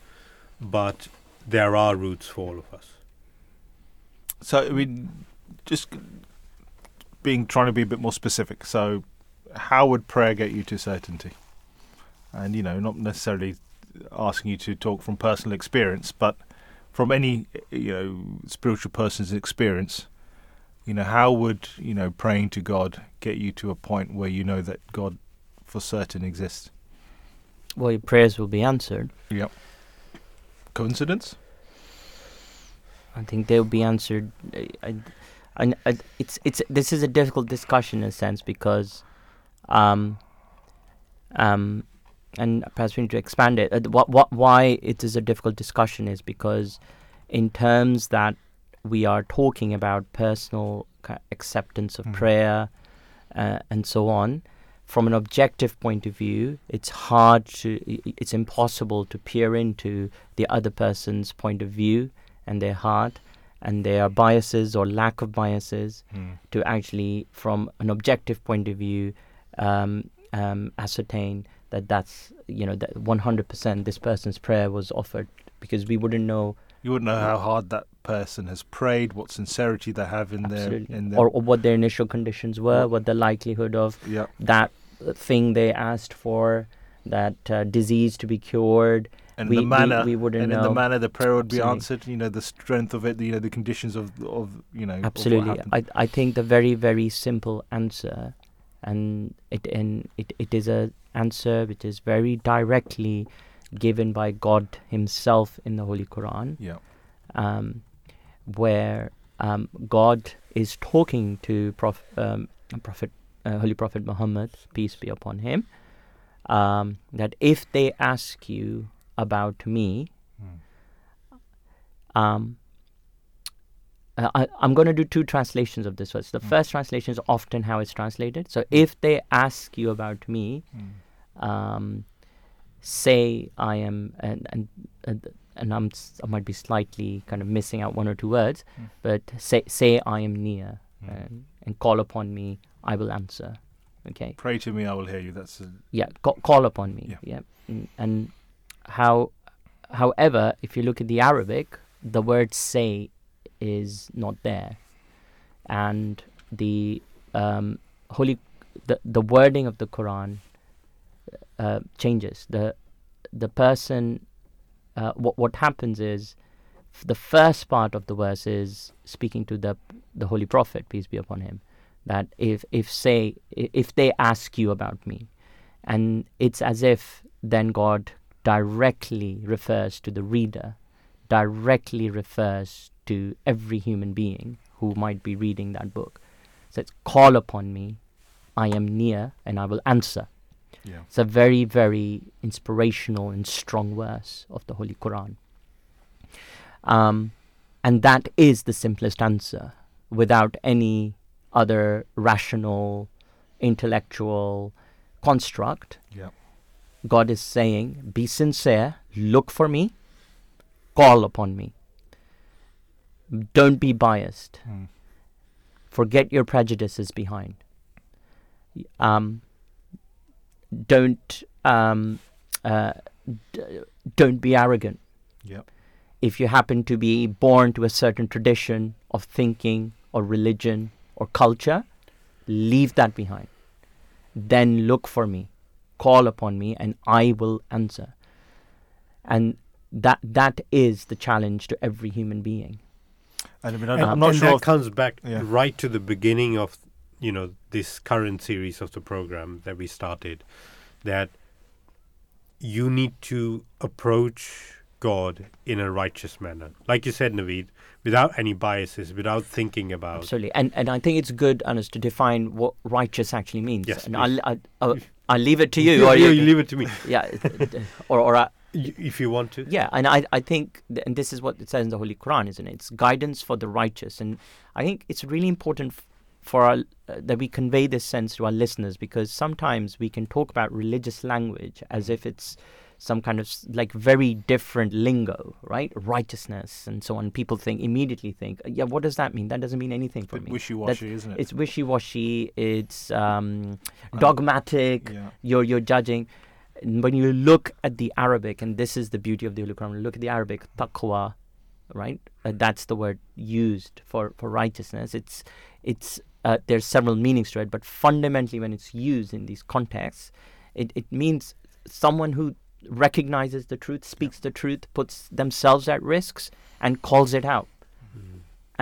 but there are routes for all of us. So I mean, just being trying to be a bit more specific. So, how would prayer get you to certainty? And you know, not necessarily asking you to talk from personal experience, but from any you know spiritual person's experience. You know, how would you know praying to God get you to a point where you know that God for certain exists? Well, your prayers will be answered. Yep. Coincidence? I think they'll be answered. I, I, I, it's it's this is a difficult discussion in a sense because, um, um, and perhaps we need to expand it. Uh, what what why it is a difficult discussion is because, in terms that we are talking about personal acceptance of Mhm. prayer, uh, and so on. From an objective point of view, it's hard to, it's impossible to peer into the other person's point of view and their heart and their biases or lack of biases Mm. to actually, from an objective point of view, um, um, ascertain that that's you know that 100% this person's prayer was offered because we wouldn't know You wouldn't know how hard that person has prayed, what sincerity they have in absolutely their in their or, or what their initial conditions were, What- the likelihood of yeah. that thing they asked for, that uh, disease to be cured. and we, the manner we, we wouldn't and know. in the manner the prayer would be Absolutely. answered you know the strength of it the, you know the conditions of of you know Absolutely. I I think the very very simple answer, and it and it, it is a answer which is very directly given by God Himself in the Holy Quran, yeah um, where um, God is talking to Prof, um, Prophet uh, Holy Prophet Muhammad, peace be upon him, um, that if they ask you about me, Mm. Uh, I, I'm going to do two translations of this verse. The Mm. first translation is often how it's translated. So if they ask you about me, Mm. um, say I am, and and and, and I'm I might be slightly kind of missing out one or two words, Mm. but say say I am near and, and call upon me, I will answer. Okay pray to me i will hear you that's a, yeah ca- call upon me Yeah. yeah, Mm, and how however if you look at the arabic the word say is not there. And the um, holy the, the wording of the quran uh, changes. The the person uh, what what happens is the first part of the verse is speaking to the the holy prophet peace be upon him that if if say if they ask you about me and it's as if then god directly refers to the reader directly refers to every human being who might be reading that book says call upon me i am near and i will answer yeah it's a very, very inspirational and strong verse of the Holy Quran. Um, and that is the simplest answer without any other rational, intellectual construct. yeah God is saying, Be sincere, look for me, call upon me. Don't be biased Mm. forget your prejudices behind. Um, don't um, uh, d- don't be arrogant. yeah If you happen to be born to a certain tradition of thinking or religion or culture, leave that behind. Then look for me, call upon me, and I will answer. And that that is the challenge to every human being. And I mean, I, And, I'm not and sure. that if- comes back Yeah. right to the beginning of you know this current series of the program that we started. That you need to approach God in a righteous manner, like you said, Naveed, without any biases, without thinking about. Absolutely, and and I think it's good, Anas, to define what righteous actually means. Yes, and. I'll, I'll, I'll, I'll leave it to you. you, or you, you leave it to me, yeah, or or Y- if you want to. yeah, and I I think, and this is what it says in the Holy Quran, isn't it? It's guidance for the righteous, and I think it's really important for our uh, that we convey this sense to our listeners because sometimes we can talk about religious language as if it's some kind of like very different lingo, right? Righteousness and so on. People think immediately think, yeah, what does that mean? That doesn't mean anything for me. wishy-washy, isn't it? It's wishy-washy. It's um, Um, dogmatic. yeah. You're you're judging. When you look at the Arabic, and this is the beauty of the Holy Quran, look at the Arabic taqwa, right? Uh, that's the word used for, for righteousness. It's it's uh, there's several meanings to it, but fundamentally, when it's used in these contexts, it, it means someone who recognizes the truth, speaks the truth, puts themselves at risks, and calls it out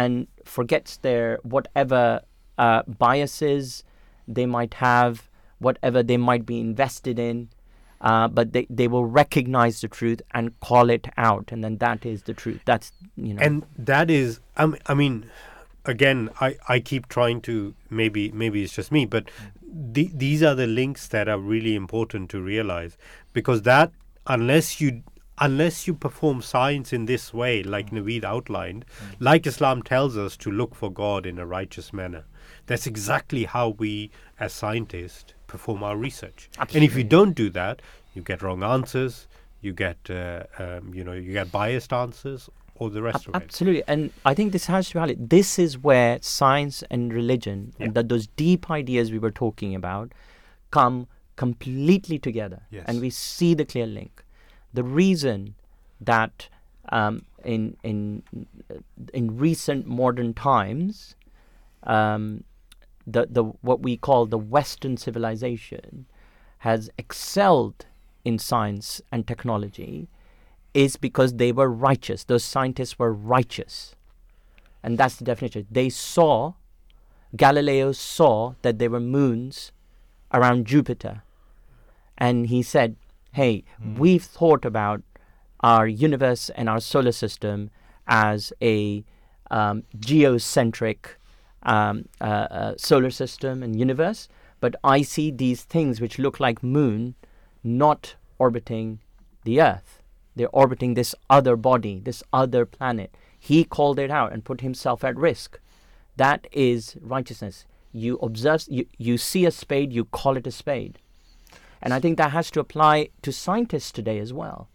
and forgets their whatever uh, biases they might have, whatever they might be invested in, uh, but they, they will recognize the truth and call it out, and then that is the truth. That's you know. and that is I mean again I, I keep trying to maybe maybe it's just me but the, these are the links that are really important to realize. Because that unless you unless you perform science in this way like Naveed outlined like Islam tells us to look for God in a righteous manner. That's exactly how we as scientists perform our research and if you don't do that you get wrong answers you get uh, um, you know you get biased answers or the rest Ab- of it Absolutely, and I think this has to be. This is where science and religion, Yeah. and that those deep ideas we were talking about, come completely together, Yes. and we see the clear link. The reason that um, in in in recent modern times, um, the the what we call the Western civilization has excelled in science and technology is because they were righteous. Those scientists were righteous. And that's the definition. They saw, Galileo saw that there were moons around Jupiter. And he said, hey, we've thought about our universe and our solar system as a um, geocentric um, uh, uh, solar system and universe, but I see these things which look like moon not orbiting the Earth. They're orbiting this other body, this other planet. He called it out and put himself at risk. That is righteousness. You observe, you, you see a spade, you call it a spade. And I think that has to apply to scientists today as well.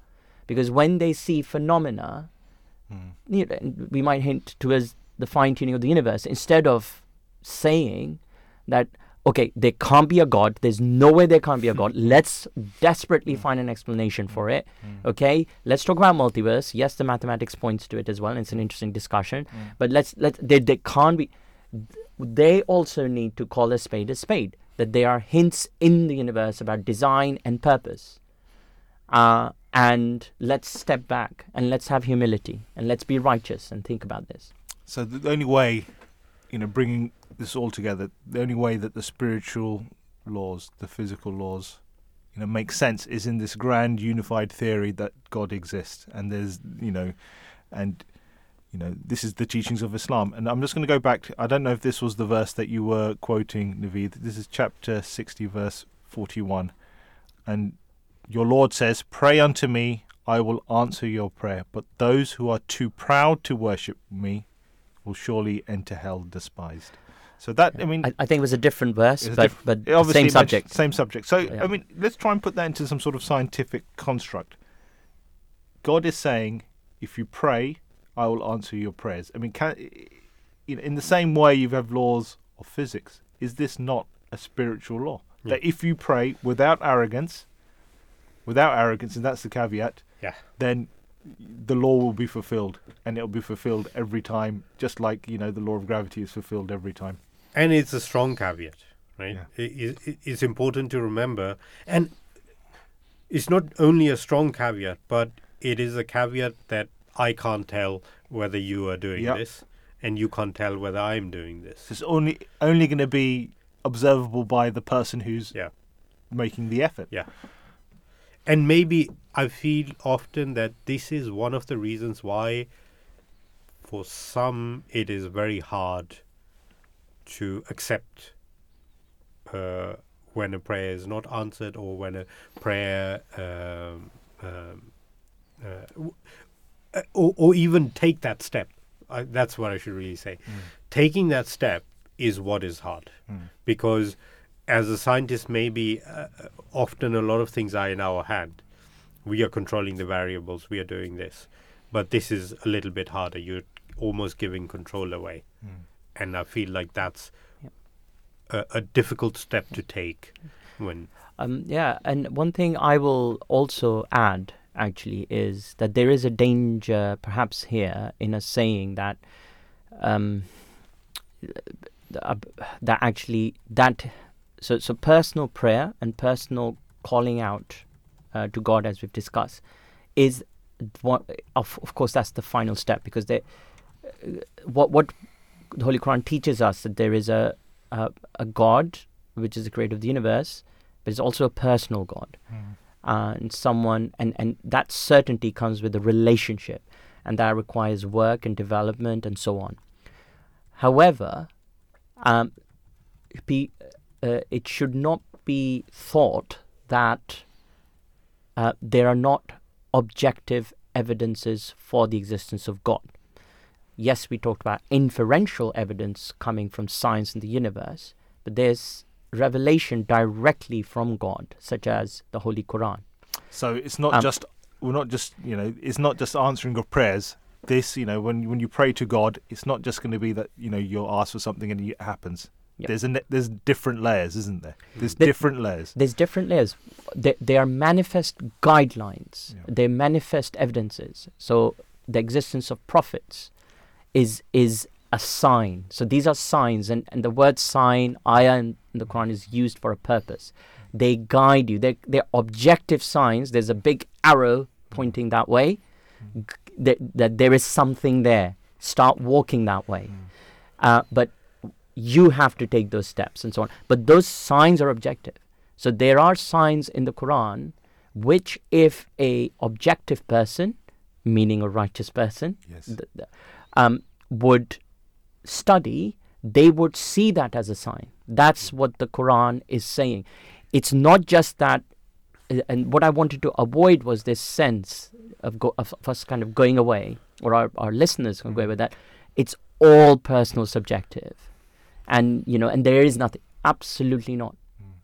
Because when they see phenomena, you know, we might hint towards the fine tuning of the universe, instead of saying that, okay, there can't be a God, there's no way there can't be a God, let's desperately mm. find an explanation for it. Mm. Okay, let's talk about multiverse. Yes, the mathematics points to it as well, and it's an interesting discussion. Mm. But let's let they, they can't be. They also need to call a spade a spade. That there are hints in the universe about design and purpose. Uh, and let's step back and let's have humility and let's be righteous and think about this. So the, only way, you know, bringing this all together, the only way that the spiritual laws, the physical laws, you know, make sense is in this grand unified theory that God exists, and there's, you know, and you know, this is the teachings of Islam. And I'm just going to go back. To, I don't know if this was the verse that you were quoting, Naveed. This is chapter 60, verse 41, and your Lord says, "Pray unto me." I will answer your prayer, but those who are too proud to worship me will surely enter hell despised. So that I mean, I, I think it was a different verse, but, diff- but obviously same subject. Same subject. So Yeah. I mean, let's try and put that into some sort of scientific construct. God is saying, if you pray, I will answer your prayers. I mean, can you know, in the same way you have laws of physics, is this not a spiritual law? That if you pray without arrogance, without arrogance, and that's the caveat, Yeah. then the law will be fulfilled, and it'll be fulfilled every time, just like you know the law of gravity is fulfilled every time. and it's a strong caveat, right? Yeah. It, it, it's important to remember, and it's not only a strong caveat, but it is a caveat that I can't tell whether you are doing Yep. this, and you can't tell whether I'm doing this. It's only only going to be observable by the person who's Yeah. making the effort. Yeah. And maybe I feel often that this is one of the reasons why, for some, it is very hard to accept uh, when a prayer is not answered or when a prayer. Um, um, uh, w- uh, or, or even take that step. I, that's what I should really say. Taking that step is what is hard because as a scientist, maybe uh, often a lot of things are in our hand. We are controlling the variables. We are doing this, but this is a little bit harder. You're almost giving control away, and I feel like that's a, a difficult step to take. When Um, yeah, and one thing I will also add actually is that there is a danger, perhaps here, in us saying that um, that actually that so so personal prayer and personal calling out uh, to God, as we've discussed, is what of of course that's the final step because they uh, what what the Holy Quran teaches us that there is a a, a God which is the creator of the universe, but it's also a personal God, uh, and someone and and that certainty comes with a relationship, and that requires work and development and so on. However, um, be, uh, it should not be thought that uh, there are not objective evidences for the existence of God. Yes, we talked about inferential evidence coming from science in the universe, but there's revelation directly from God, such as the Holy Quran. So it's not Um, just we're not just you know it's not just answering of prayers. This you know when when you pray to God, it's not just going to be that you know you'll ask for something and it happens. Yep. There's a ne- there's different layers, isn't there? There's The- different layers. There's different layers. They, they are manifest guidelines. Yeah. They're manifest evidences. So the existence of prophets is is a sign. So these are signs, and, and the word sign, ayah in the Quran is used for a purpose. They guide you. They're, they're objective signs. There's a big arrow pointing that way. g- That, that there is something there. Start walking that way. Uh, but you have to take those steps and so on. But those signs are objective. So there are signs in the Quran which, if a objective person, meaning a righteous person, Yes. th- th- um, would study, they would see that as a sign. That's what the Quran is saying. It's not just that, uh, and what I wanted to avoid was this sense of, go, of us kind of going away, or our, our listeners going away with that. It's all personal subjective. And, you know, and there is nothing, absolutely not.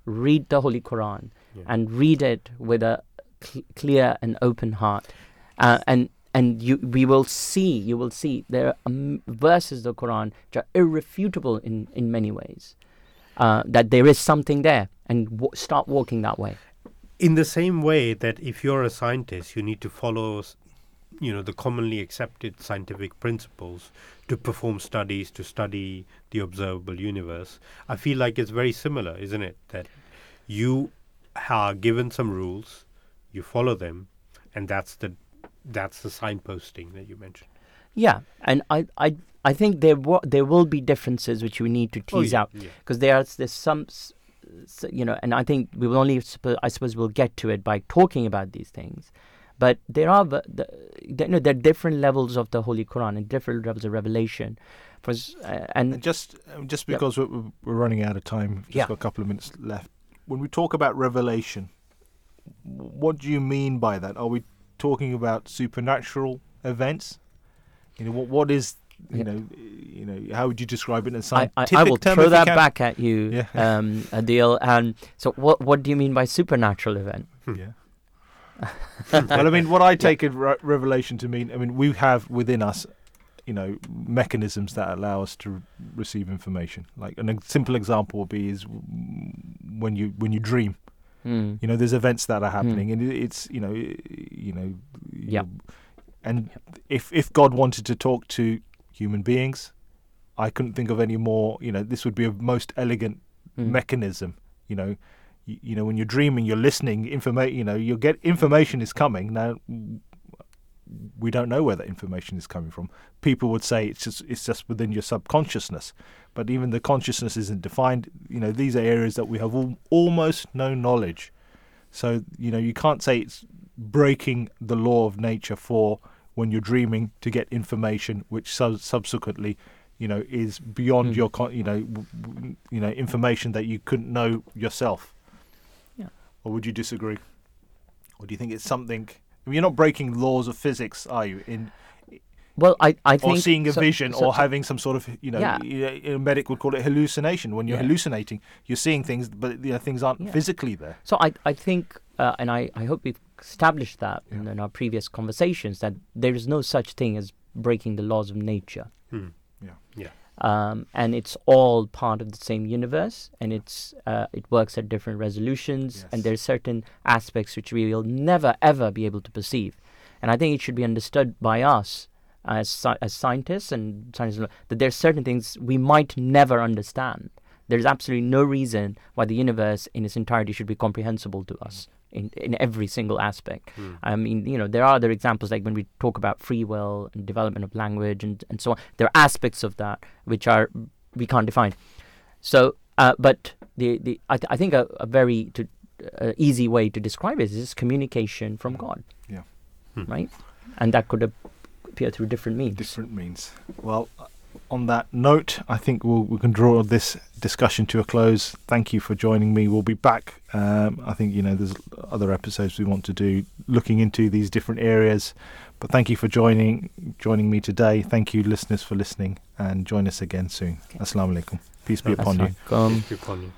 Read the Holy Quran Yeah. and read it with a cl- clear and open heart. Uh, and and you we will see you will see there are um, verses of the Quran which are irrefutable in in many ways uh, that there is something there and w- start walking that way in the same way that if you're a scientist, you need to follow, you know, the commonly accepted scientific principles to perform studies, to study the observable universe. I feel like it's very similar, isn't it? That you are given some rules, you follow them, and that's the that's the signposting that you mentioned. yeah and I I I think there wa- there will be differences which we need to Oh, tease yeah, out yeah. because there are there's some you know and I think we will only I suppose we'll get to it by talking about these things but there are v- the, the, you know, there are different levels of the Holy Quran and different levels of revelation for uh, and And just um, just Yep. because we're, we're running out of time, just Yeah. got a couple of minutes left. When we talk about revelation, what do you mean by that? Are we talking about supernatural events? You know, what what is you Yeah. know, you know, how would you describe it in a I, scientific I, I will term? throw that can? back at you, Yeah. um, Adil. And so, what what do you mean by supernatural event? Yeah. well, I mean, what I take a re- revelation to mean, I mean, we have within us, you know, mechanisms that allow us to re- receive information. Like an, a simple example would be is when you when you dream. Hmm. You know, there's events that are happening, and it's you know, you know, Yep. you- And if if God wanted to talk to human beings, I couldn't think of any more. You know, this would be a most elegant Hmm. mechanism. You know, you, you know when you're dreaming, you're listening. Information. You know, you get information is coming now. we don't know where that information is coming from. People would say it's just it's just within your subconsciousness, but even the consciousness isn't defined. You know, these are areas that we have al- almost no knowledge. So you know, you can't say it's breaking the law of nature for when you're dreaming to get information, which su- subsequently, you know, is beyond Mm. your con- you know w- w- you know information that you couldn't know yourself. Yeah. Or would you disagree? Or do you think it's something? I mean, you're not breaking laws of physics, are you? In Well, I, I think or seeing a so- vision, so- or so- having some sort of, you know, Yeah. y- a medic would call it hallucination. When you're Yeah. hallucinating, you're seeing things, but you know, things aren't Yeah. physically there. So I, I think, uh, and I, I hope we've established that in, in our previous conversations, that there is no such thing as breaking the laws of nature. Hmm. Yeah. Yeah. Um, and it's all part of the same universe, and it's uh, it works at different resolutions, Yes. and there's certain aspects which we will never ever be able to perceive. And I think it should be understood by us as sci- as scientists and scientists that there's certain things we might never understand. There's absolutely no reason why the universe in its entirety should be comprehensible to us in, in every single aspect. Hmm. I mean, you know, there are other examples like when we talk about free will and development of language and, and so on. There are aspects of that which are we can't define. So, uh, but the, the I, th- I think a, a very to, uh, easy way to describe it is communication from God. Yeah. Hmm. Right, and that could appear through different means. different means. Well, on that note, I think we'll, we can draw this discussion to a close. Thank you for joining me. We'll be back. Um, I think you know there's other episodes we want to do looking into these different areas. But thank you for joining joining me today. Thank you, listeners, for listening, and join us again soon. Okay. Assalamu alaikum. Peace be upon you. right. Um, Thank you, Connie.